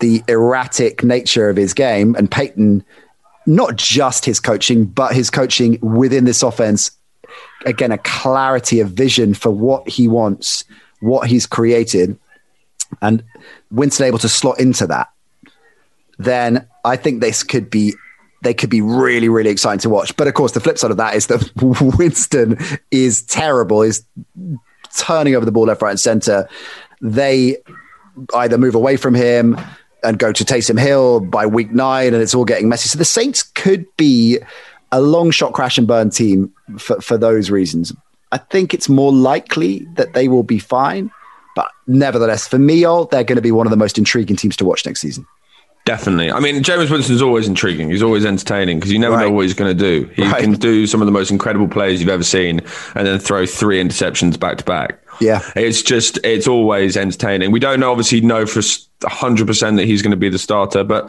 the erratic nature of his game and Payton not just his coaching but his coaching within this offense again a clarity of vision for what he wants what he's created, and Winston able to slot into that, then I think this could be they could be really, really exciting to watch. But of course, the flip side of that is that Winston is terrible, is turning over the ball left, right, and center. They either move away from him and go to Taysom Hill by week nine, and it's all getting messy. So the Saints could be a long shot crash and burn team for, for those reasons. I think it's more likely that they will be fine. But nevertheless, for me, all they're going to be one of the most intriguing teams to watch next season. Definitely. I mean, Jameis Winston's always intriguing. He's always entertaining because you never right. know what he's going to do. He right. can do some of the most incredible plays you've ever seen and then throw three interceptions back to back. Yeah. It's just, it's always entertaining. We don't obviously know for 100% that he's going to be the starter, but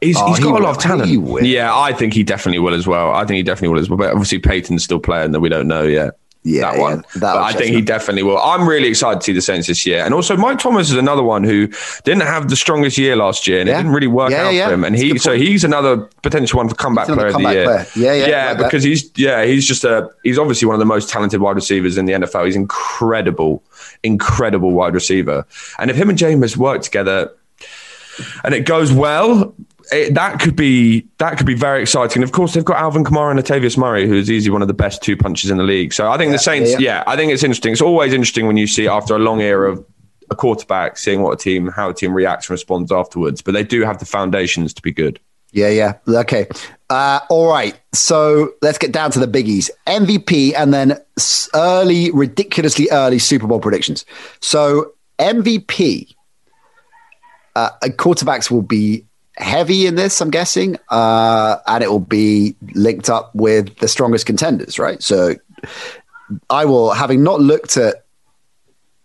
he's, oh, he's got he a lot of talent. Yeah, I think he definitely will as well. I think he definitely will as well. But obviously, Payton's still playing that we don't know yet yeah, that one. Yeah, that I think he definitely will. I'm really excited to see the Saints this year. And also, Mike Thomas is another one who didn't have the strongest year last year, and yeah. it didn't really work yeah, out for him. And he, so he's another potential one for comeback player of the year. Player. Yeah, yeah, yeah, like because that. he's yeah, he's just a he's obviously one of the most talented wide receivers in the NFL. He's incredible, incredible wide receiver. And if him and Jameis work together, and it goes well, it, that could be that could be very exciting. Of course, they've got Alvin Kamara and Latavius Murray, who is easily one of the best two punches in the league. So I think yeah, the Saints, yeah, yeah. I think it's interesting. It's always interesting when you see after a long era of a quarterback, seeing what a team, how a team reacts and responds afterwards. But they do have the foundations to be good. Yeah, yeah. Okay. Uh, all right. So let's get down to the biggies MVP and then early, ridiculously early Super Bowl predictions. So MVP, uh, quarterbacks will be heavy in this, I'm guessing, uh, and it will be linked up with the strongest contenders, right? So I will, having not looked at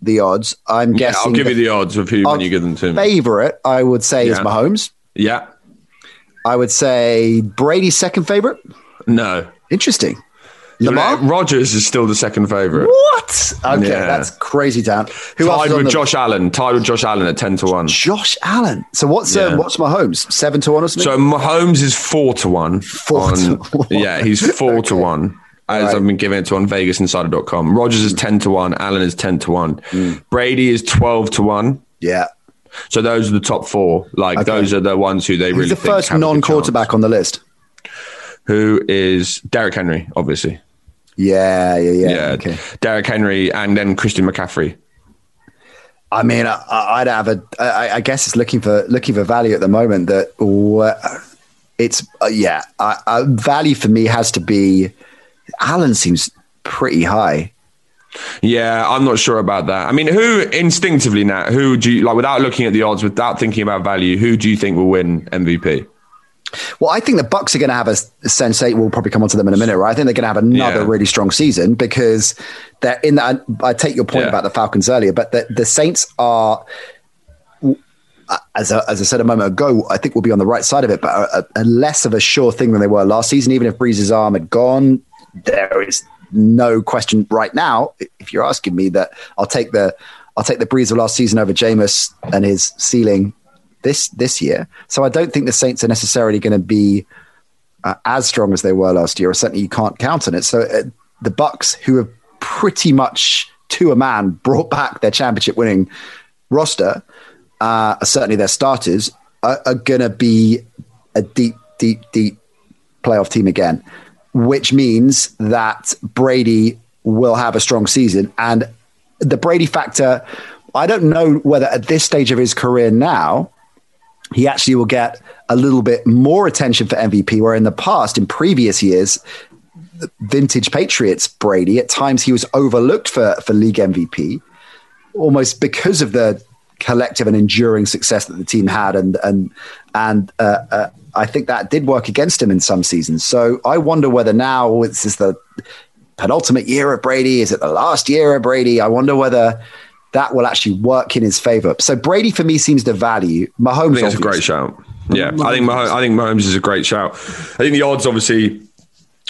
the odds, I'm yeah, guessing. I'll give you the odds of who when you give them to me. Favorite, I would say, yeah. is Mahomes. Yeah. I would say Brady's second favorite. No. Interesting. Lamar Rodgers is still the second favorite. What? Okay, yeah. that's crazy town. Who tied with the... Josh Allen? Tied with Josh Allen at ten to one. Josh Allen. So what's uh, yeah. uh, what's Mahomes? Seven to one or something? So Mahomes is four to one. Four on, to one. Yeah, he's four okay. to one. As right. I've been giving it to on VegasInsider.com. Rodgers is ten to one. Allen is ten to one. Mm. Brady is twelve to one. Yeah. So those are the top four. Like okay. those are the ones who they Who's really. the first non-quarterback on the list? Who is Derrick Henry? Obviously. Yeah, yeah, yeah. Yeah, okay. Derrick Henry and then Christian McCaffrey. I mean, I, would have a. I, I guess it's looking for looking for value at the moment. That it's uh, yeah. Uh, value for me has to be. Allen seems pretty high. Yeah, I'm not sure about that. I mean, who instinctively now? Who do you like without looking at the odds, without thinking about value? Who do you think will win MVP? Well, I think the Bucks are going to have a, a sensate. We'll probably come on to them in a minute, right? I think they're going to have another yeah. really strong season because they're in that. I take your point yeah. about the Falcons earlier, but the, the Saints are. As, a, as I said a moment ago, I think we'll be on the right side of it, but a, a less of a sure thing than they were last season. Even if Brees's arm had gone, there is no question right now. If you're asking me that, I'll take the I'll take the Brees of last season over Jameis and his ceiling this this year. So I don't think the Saints are necessarily going to be uh, as strong as they were last year, or certainly you can't count on it. So uh, the Bucks, who have pretty much to a man brought back their championship winning roster, uh, certainly their starters, are, are going to be a deep, deep, deep playoff team again, which means that Brady will have a strong season. And the Brady factor, I don't know whether at this stage of his career now, he actually will get a little bit more attention for MVP, where in the past, in previous years, vintage Patriots Brady, at times he was overlooked for, for league MVP, almost because of the collective and enduring success that the team had. And, and, and uh, uh, I think that did work against him in some seasons. So I wonder whether now this is the penultimate year of Brady. Is it the last year of Brady? I wonder whether that will actually work in his favor. So Brady for me seems to value Mahomes. I think a great shout. Yeah, I think Mahomes, I think Mahomes is a great shout. I think the odds obviously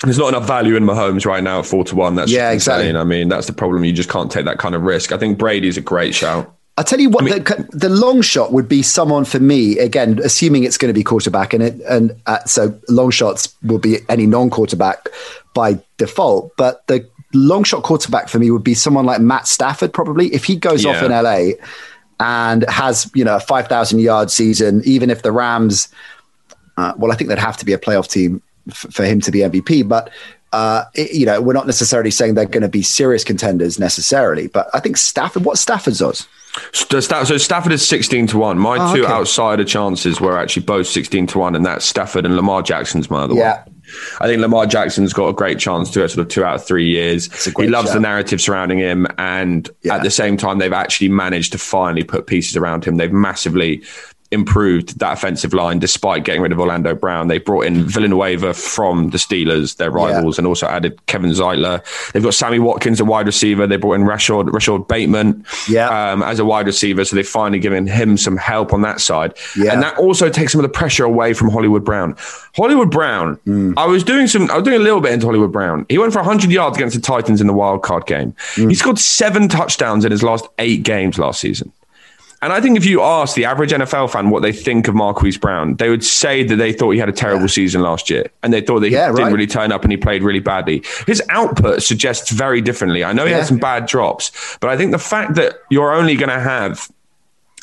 there's not enough value in Mahomes right now at four to one. That's yeah, exactly. Insane. I mean, that's the problem. You just can't take that kind of risk. I think Brady's a great shout. I'll tell you what, I mean, the, the, long shot would be someone for me, again, assuming it's going to be quarterback. And it, and uh, so long shots will be any non quarterback by default. But the long shot quarterback for me would be someone like Matt Stafford, probably. If he goes yeah. off in LA and has, you know, a 5,000 yard season, even if the Rams, uh, well, I think they'd have to be a playoff team f- for him to be MVP. But, uh, it, you know, we're not necessarily saying they're going to be serious contenders necessarily. But I think Stafford, what's Stafford's odds? So Stafford is 16 to 1. My oh, two okay. outsider chances were actually both 16 to 1, and that's Stafford and Lamar Jackson's my other yeah. one. I think Lamar Jackson's got a great chance to it, sort of two out of three years. He loves the narrative surrounding him. And yeah. at the same time, they've actually managed to finally put pieces around him. They've massively improved that offensive line despite getting rid of Orlando Brown. They brought in Villanueva from the Steelers, their rivals, yeah. and also added Kevin Zeitler. They've got Sammy Watkins, a wide receiver. They brought in Rashod, Rashod Bateman yeah. um, as a wide receiver. So they've finally given him some help on that side. Yeah. And that also takes some of the pressure away from Hollywood Brown. Hollywood Brown, mm. I was doing some, I was doing a little bit into Hollywood Brown. He went for 100 yards against the Titans in the wild card game. Mm. He scored seven touchdowns in his last eight games last season. And I think if you ask the average NFL fan what they think of Marquise Brown, they would say that they thought he had a terrible yeah. season last year and they thought that yeah, he didn't really turn up and he played really badly. His output suggests very differently. I know he yeah. had some bad drops, but I think the fact that you're only going to have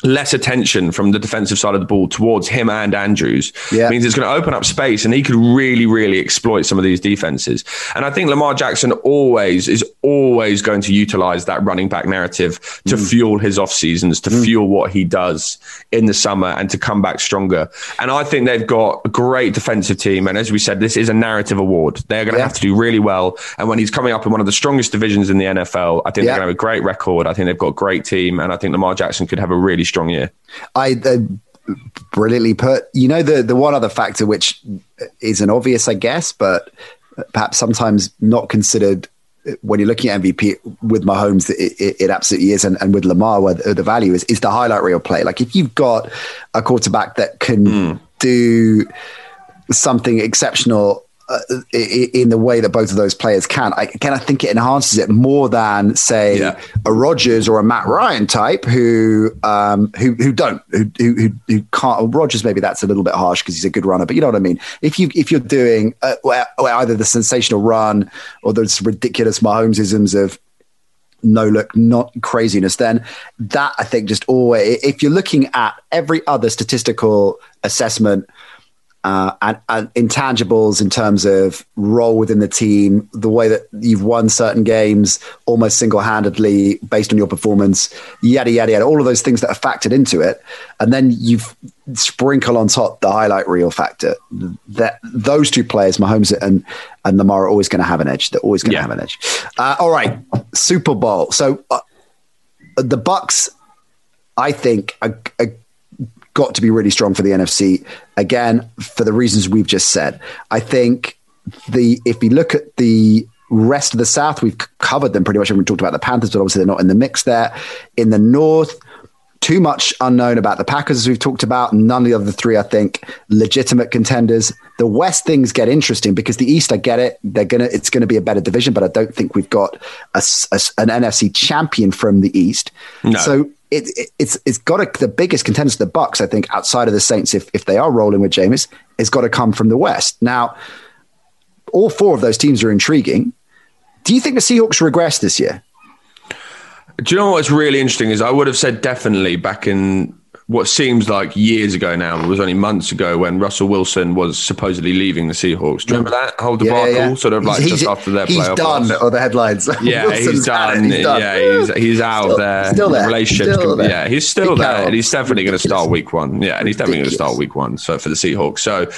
less attention from the defensive side of the ball towards him and Andrews Yeah. means it's going to open up space and he could really, really exploit some of these defenses. And I think Lamar Jackson always is always going to utilize that running back narrative to mm. fuel his off seasons, to mm. fuel what he does in the summer and to come back stronger. And I think they've got a great defensive team. And as we said, this is a narrative award. They're going to Yeah. have to do really well. And when he's coming up in one of the strongest divisions in the NFL, I think Yeah. they're going to have a great record. I think they've got a great team. And I think Lamar Jackson could have a really strong year. I uh, brilliantly put. You know the the one other factor which isn't obvious, I guess, but perhaps sometimes not considered when you're looking at MVP with Mahomes, it, it, it absolutely is, and, and with Lamar, where the, the value is, is the highlight reel play. Like if you've got a quarterback that can do something exceptional uh, in the way that both of those players can. I, again, I think it enhances it more than say Yeah. a Rodgers or a Matt Ryan type who um, who who don't who who, who- can't. Well, Rodgers maybe that's a little bit harsh because he's a good runner, but you know what I mean. If you if you're doing uh, either the sensational run or those ridiculous Mahomesisms of no look, not craziness, then that I think just always, if you're looking at every other statistical assessment uh, and, and intangibles in terms of role within the team, the way that you've won certain games almost single handedly based on your performance, yada, yada, yada, all of those things that are factored into it. And then you sprinkle on top the highlight reel factor. That those two players, Mahomes and, and Lamar, are always going to have an edge. They're always going to Yeah. have an edge. Uh, all right, Super Bowl. So uh, the Bucks, I think, are, are got to be really strong for the NFC again for the reasons we've just said. I think the if we look at the rest of the South, we've covered them pretty much. We talked about the Panthers, but obviously they're not in the mix there. In the North, too much unknown about the Packers, as we've talked about. None of the other three, I think, legitimate contenders. The West things get interesting because the East, I get it. They're gonna, it's going to be a better division, but I don't think we've got a a an NFC champion from the East. No. So it, it, it's it's got to, the biggest contenders, the Bucks, I think, outside of the Saints, if if they are rolling with Jameis, it's got to come from the West. Now, all four of those teams are intriguing. Do you think the Seahawks regress this year? Do you know what's really interesting is I would have said definitely back in what seems like years ago now, it was only months ago when Russell Wilson was supposedly leaving the Seahawks. Do you remember that whole debacle? Sort of like He's- just he's- after their he's playoff done, or the headlines. Yeah, he's done. he's done. Yeah, he's, he's out Still- there. still there. Relationships. Still there. Yeah, he's still there, and he's definitely going to start week one. Yeah, and he's definitely going to start week one. So for the Seahawks, so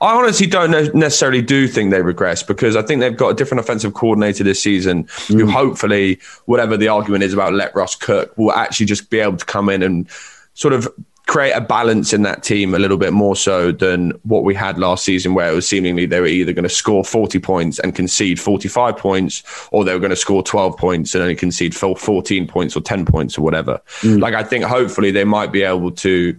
I honestly don't ne- necessarily do think they regress because I think they've got a different offensive coordinator this season who Mm. hopefully, whatever the argument is about let Russ cook, will actually just be able to come in and sort of create a balance in that team a little bit more so than what we had last season, where it was seemingly they were either going to score 40 points and concede 45 points, or they were going to score 12 points and only concede 14 points or 10 points or whatever. Mm. Like, I think hopefully they might be able to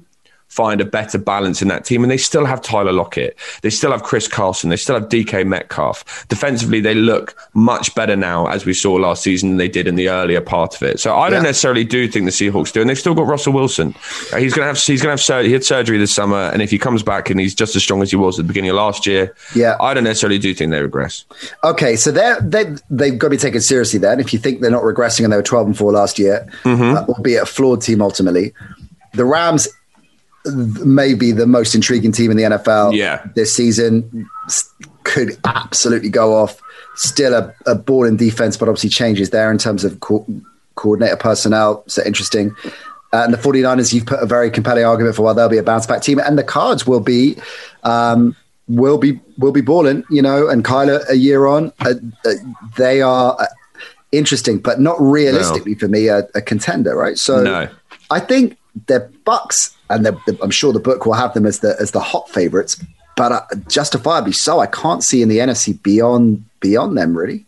find a better balance in that team. And they still have Tyler Lockett. They still have Chris Carson. They still have DK Metcalf. Defensively, they look much better now, as we saw last season, than they did in the earlier part of it. So I don't necessarily do think the Seahawks do. And they've still got Russell Wilson. Uh, He's going to have, he's going to have, sur- he had surgery this summer. And if he comes back and he's just as strong as he was at the beginning of last year, Yeah. I don't necessarily do think they regress. Okay, so they're, they they've got to be taken seriously then. If you think they're not regressing and they were 12 and 4 last year, Mm-hmm. uh, albeit a flawed team ultimately, the Rams may be the most intriguing team in the NFL Yeah. this season. Could absolutely go off. Still a, a ball in defense, but obviously changes there in terms of co- coordinator personnel. So interesting. Uh, and the 49ers, you've put a very compelling argument for why they'll be a bounce back team. And the cards will be um, will be will be balling, you know, and Kyler a year on. Uh, uh, they are uh, interesting, but not realistically for me a, a contender, right? So No. I think they're Bucks, and I'm sure the book will have them as the as the hot favorites, but uh, justifiably so. I can't see in the NFC beyond beyond them really.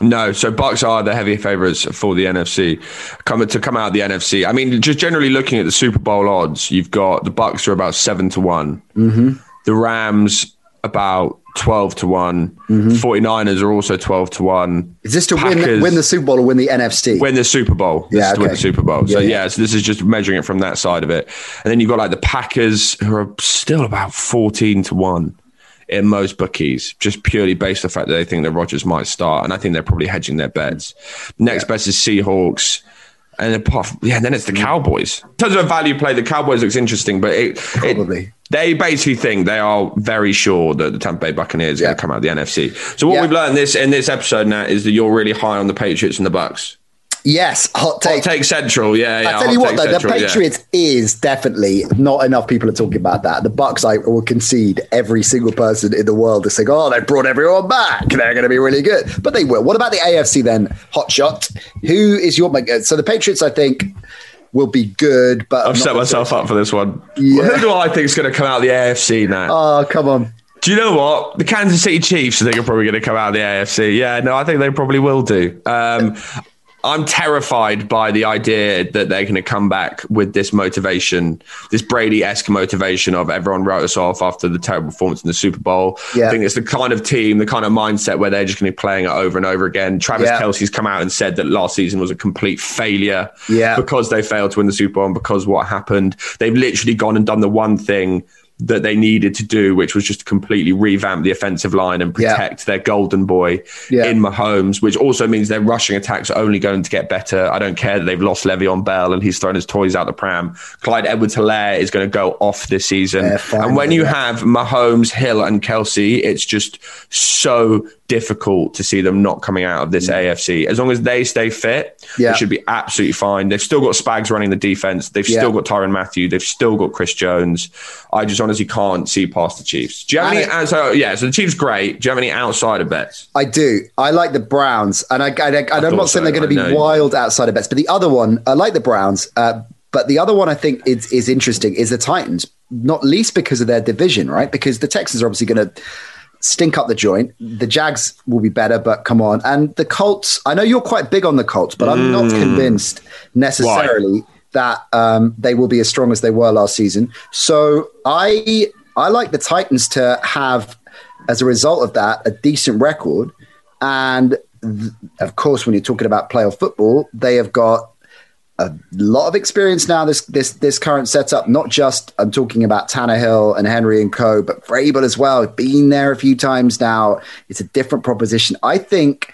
No, so Bucks are the heavy favorites for the NFC. Coming to come out of the NFC. I mean, just generally looking at the Super Bowl odds, you've got the Bucks are about seven to one. Mm-hmm. The Rams about twelve to one. Mm-hmm. 49ers are also twelve to one. Is this to win Packers- win the Super Bowl or win the NFC? Win the Super Bowl. This Yeah, to win the Super Bowl. So Yeah, yeah, yeah. so this is just measuring it from that side of it. And then you've got like the Packers who are still about 14 to 1 in most bookies, just purely based on the fact that they think that Rodgers might start. And I think they're probably hedging their bets. Mm-hmm. Next best is Seahawks. And apart from, yeah, and then it's the mm. Cowboys. In terms of a value play, the Cowboys looks interesting, but it, Probably. it they basically think they are very sure that the Tampa Bay Buccaneers are Yeah. going to come out of the NFC. So what Yeah. we've learned this in this episode now is that you're really high on the Patriots and the Bucks. Yes, hot take. Hot take central, yeah. yeah I tell you what, though, the central, yeah. Patriots is definitely not enough people are talking about that. The Bucks, I will concede every single person in the world is saying, "Oh, they brought everyone back. They're going to be really good," but they will. What about the AFC then? Hot shot. Who is your? So the Patriots, I think, will be good, but I've set myself up for this one. Yeah. Who do I think is going to come out of the AFC now? Oh, come on. Do you know what? The Kansas City Chiefs, I think, are probably going to come out of the AFC. Yeah, no, I think they probably will do. Um, I'm terrified by the idea that they're going to come back with this motivation, this Brady esque motivation of everyone wrote us off after the terrible performance in the Super Bowl. Yeah. I think it's the kind of team, the kind of mindset where they're just going to be playing it over and over again. Travis Yeah. Kelsey's come out and said that last season was a complete failure Yeah. because they failed to win the Super Bowl and because what happened. They've literally gone and done the one thing that they needed to do, which was just completely revamp the offensive line and Yeah. protect their golden boy Yeah. in Mahomes, which also means their rushing attacks are only going to get better. I don't care that they've lost Le'Veon Bell and he's thrown his toys out the pram. Clyde Edwards-Hilaire is going to go off this season. Yeah, finally, and when you yeah. have Mahomes, Hill, and Kelsey, it's just so difficult to see them not coming out of this AFC. As long as they stay fit, Mm. Yeah. they should be absolutely fine. They've still got Spags running the defense. They've Yeah. still got Tyrann Mathieu. They've still got Chris Jones. I just honestly can't see past the Chiefs. Do you have any? so yeah, so the Chiefs great. Do you have any outsider bets? I do. I like the Browns, and I, I, thought not saying so. they're going to be wild outside of bets, but the other one, I like the Browns. Uh, but the other one I think is is interesting is the Titans, not least because of their division, right? Because the Texans are obviously going to stink up the joint. The Jags will be better, but come on. And the Colts, I know you're quite big on the Colts, but I'm not Mm. convinced necessarily that um, they will be as strong as they were last season. So I I like the Titans to have, as a result of that, a decent record. And th- of course, when you're talking about playoff football, they have got a lot of experience now. This this this current setup, not just I'm talking about Tannehill and Henry and Co, but Vrabel as well. Been there a few times now. It's a different proposition. I think.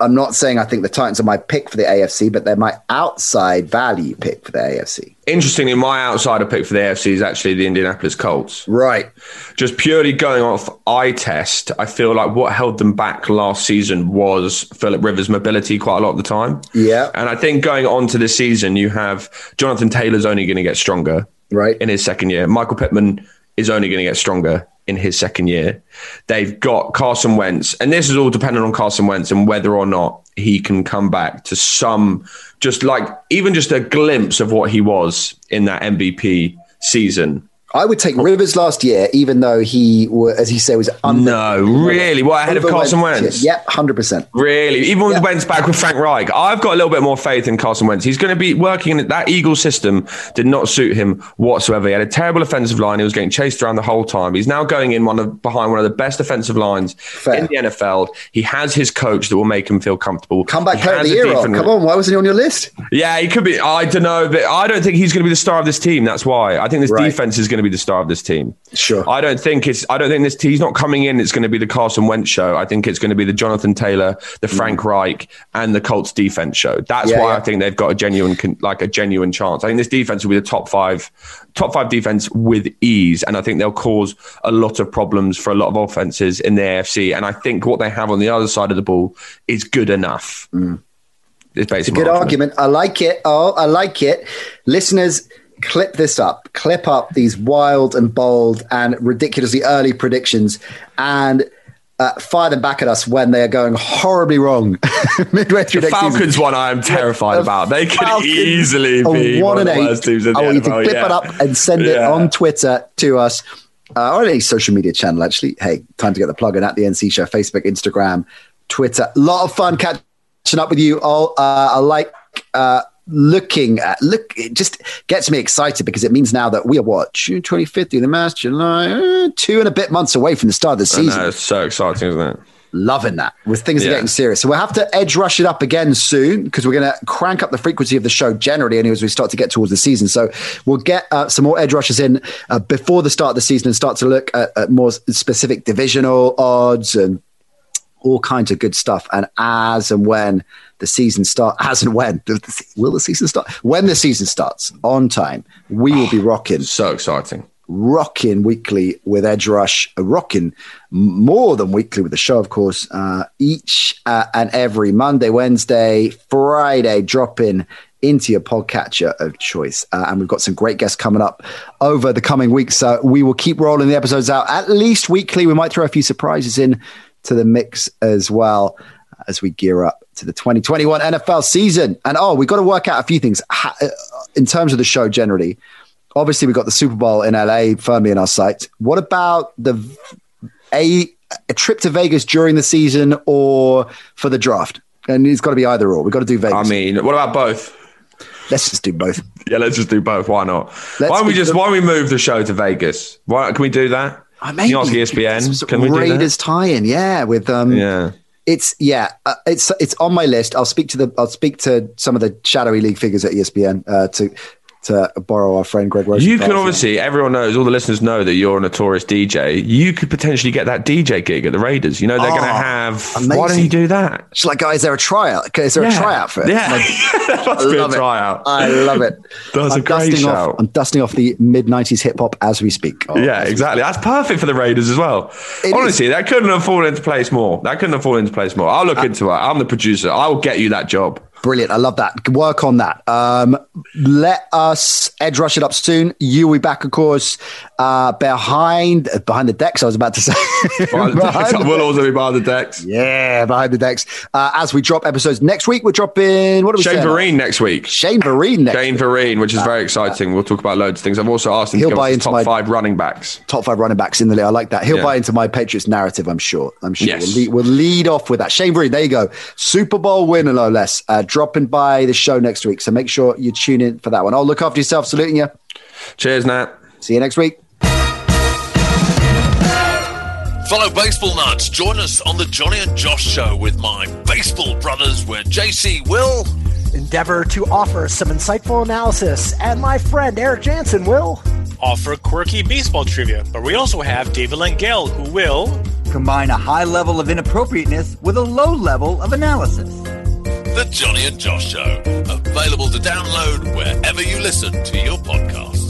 I'm not saying I think the Titans are my pick for the AFC, but they're my outside value pick for the AFC. Interestingly, my outsider pick for the AFC is actually the Indianapolis Colts. Right. Just purely going off eye test, I feel like what held them back last season was Philip Rivers' mobility quite a lot of the time. Yeah. And I think going on to this season, you have Jonathan Taylor's only going to get stronger Right. in his second year. Michael Pittman is only going to get stronger in his second year. They've got Carson Wentz, and this is all dependent on Carson Wentz and whether or not he can come back to some, just like even just a glimpse of what he was in that MVP season. I would take Rivers last year, even though he, as he said, was under. No, really? What ahead of Carson Wentz? Yep, hundred percent. Really? Even with Yeah. Wentz back with Frank Reich, I've got a little bit more faith in Carson Wentz. He's going to be working in that Eagle system did not suit him whatsoever. He had a terrible offensive line. He was getting chased around the whole time. He's now going in one of behind one of the best offensive lines Fair. in the NFL. He has his coach that will make him feel comfortable. Come back, player of the year. Defense- Come on, why wasn't he on your list? Yeah, he could be. I don't know, but I don't think he's going to be the star of this team. That's why I think this Right. defense is going to be the star of this team. Sure. I don't think it's. I don't think this. He's not coming in. It's going to be the Carson Wentz show. I think it's going to be the Jonathan Taylor, the Frank Reich, and the Colts defense show. That's Mm. Yeah, why yeah. I think they've got a genuine, like a genuine chance. I think this defense will be the top five, top five defense with ease, and I think they'll cause a lot of problems for a lot of offenses in the AFC. And I think what they have on the other side of the ball is good enough. It's basically Mm. Good my argument. I like it. Oh, I like it. Listeners, clip this up. Clip up these wild and bold and ridiculously early predictions and uh, fire them back at us when they are going horribly wrong midway through The next season. Falcons one I am terrified The about. They could Falcons easily be one, and of the eight. worst teams in the I want you to clip yeah. it up and send it on Twitter to us uh, or any social media channel. Actually, hey, time to get the plug in at the NC Show, Facebook, Instagram, Twitter. A lot of fun catching up with you all. Uh, I like. Uh, Looking at look, it just gets me excited because it means now that we are what June twenty fifth, the Mass, July, uh, two and a bit months away from the start of the season know, it's so exciting, isn't it? loving that with things are getting serious. So we'll have to edge rush it up again soon because we're going to crank up the frequency of the show generally anyway as we start to get towards the season. So we'll get uh, some more edge rushes in uh, before the start of the season and start to look at, at more specific divisional odds and all kinds of good stuff. And as and when the season start as and when will the season start? When the season starts on time, we will be rocking. So exciting. Rocking weekly with Edge Rush, rocking more than weekly with the show, of course, uh, each uh, and every Monday, Wednesday, Friday, drop in into your podcatcher of choice. Uh, and we've got some great guests coming up over the coming weeks. So we will keep rolling the episodes out at least weekly. We might throw a few surprises in to the mix as well as we gear up to the 2021 NFL season. And oh, we've got to work out a few things uh, in terms of the show generally. Obviously, we've got the Super Bowl in LA firmly in our sights. What about the a, a trip to Vegas during the season or for the draft? And it's got to be either or. We've got to do Vegas. I mean, what about both? Let's just do both. Yeah, let's just do both. Why not? Let's why don't we just the- why don't we move the show to Vegas? Why can we do that? I mean, can you ask ESPN? Can we Raiders tie-in? Yeah, with um, yeah. It's yeah, uh, it's it's on my list. I'll speak to the I'll speak to some of the shadowy league figures at ESPN uh, to to borrow our friend Greg Rose. You can obviously, everyone knows, all the listeners know that you're a notorious DJ. You could potentially get that DJ gig at the Raiders. You know, they're oh, going to have. Amazing. Why don't you do that? It's like, guys, is there a tryout? Is there yeah. a tryout for it? Yeah, like, I love a tryout. I love it. That's I'm a great show. Off, I'm dusting off the mid 90s hip hop as we speak. Oh, yeah, exactly. That's perfect for the Raiders as well. It Honestly, is. that couldn't have fallen into place more. That couldn't have fallen into place more. I'll look uh, into it. I'm the producer. I will get you that job. Brilliant. I love that. Work on that. Um, let us edge rush it up soon. You will be back, of course, uh, behind behind the decks. I was about to say. behind behind we'll also be behind the decks. Yeah, behind the decks. Uh, as we drop episodes next week, we're dropping what are we Shane? Vereen next week. Shane Vereen next Shane. Vereen, which is very exciting. We'll talk about loads of things. I've also asked him He'll to buy into top my five running backs. Top five running backs in the league. I like that. He'll yeah. buy into my Patriots narrative. I'm sure. I'm sure. Yes. We'll, lead, we'll lead off with that. Shane Vereen. There you go. Super Bowl winner, no less. Uh, dropping by the show next week. So make sure you tune in for that one. I'll look after yourself. Saluting you. Cheers, Nat. See you next week. Follow Baseball Nuts. Join us on the Johnny and Josh show with my baseball brothers, where JC will endeavor to offer some insightful analysis, and my friend Eric Jansen will offer quirky baseball trivia. But we also have David Langell, who will combine a high level of inappropriateness with a low level of analysis. The Johnny and Josh Show, available to download wherever you listen to your podcasts.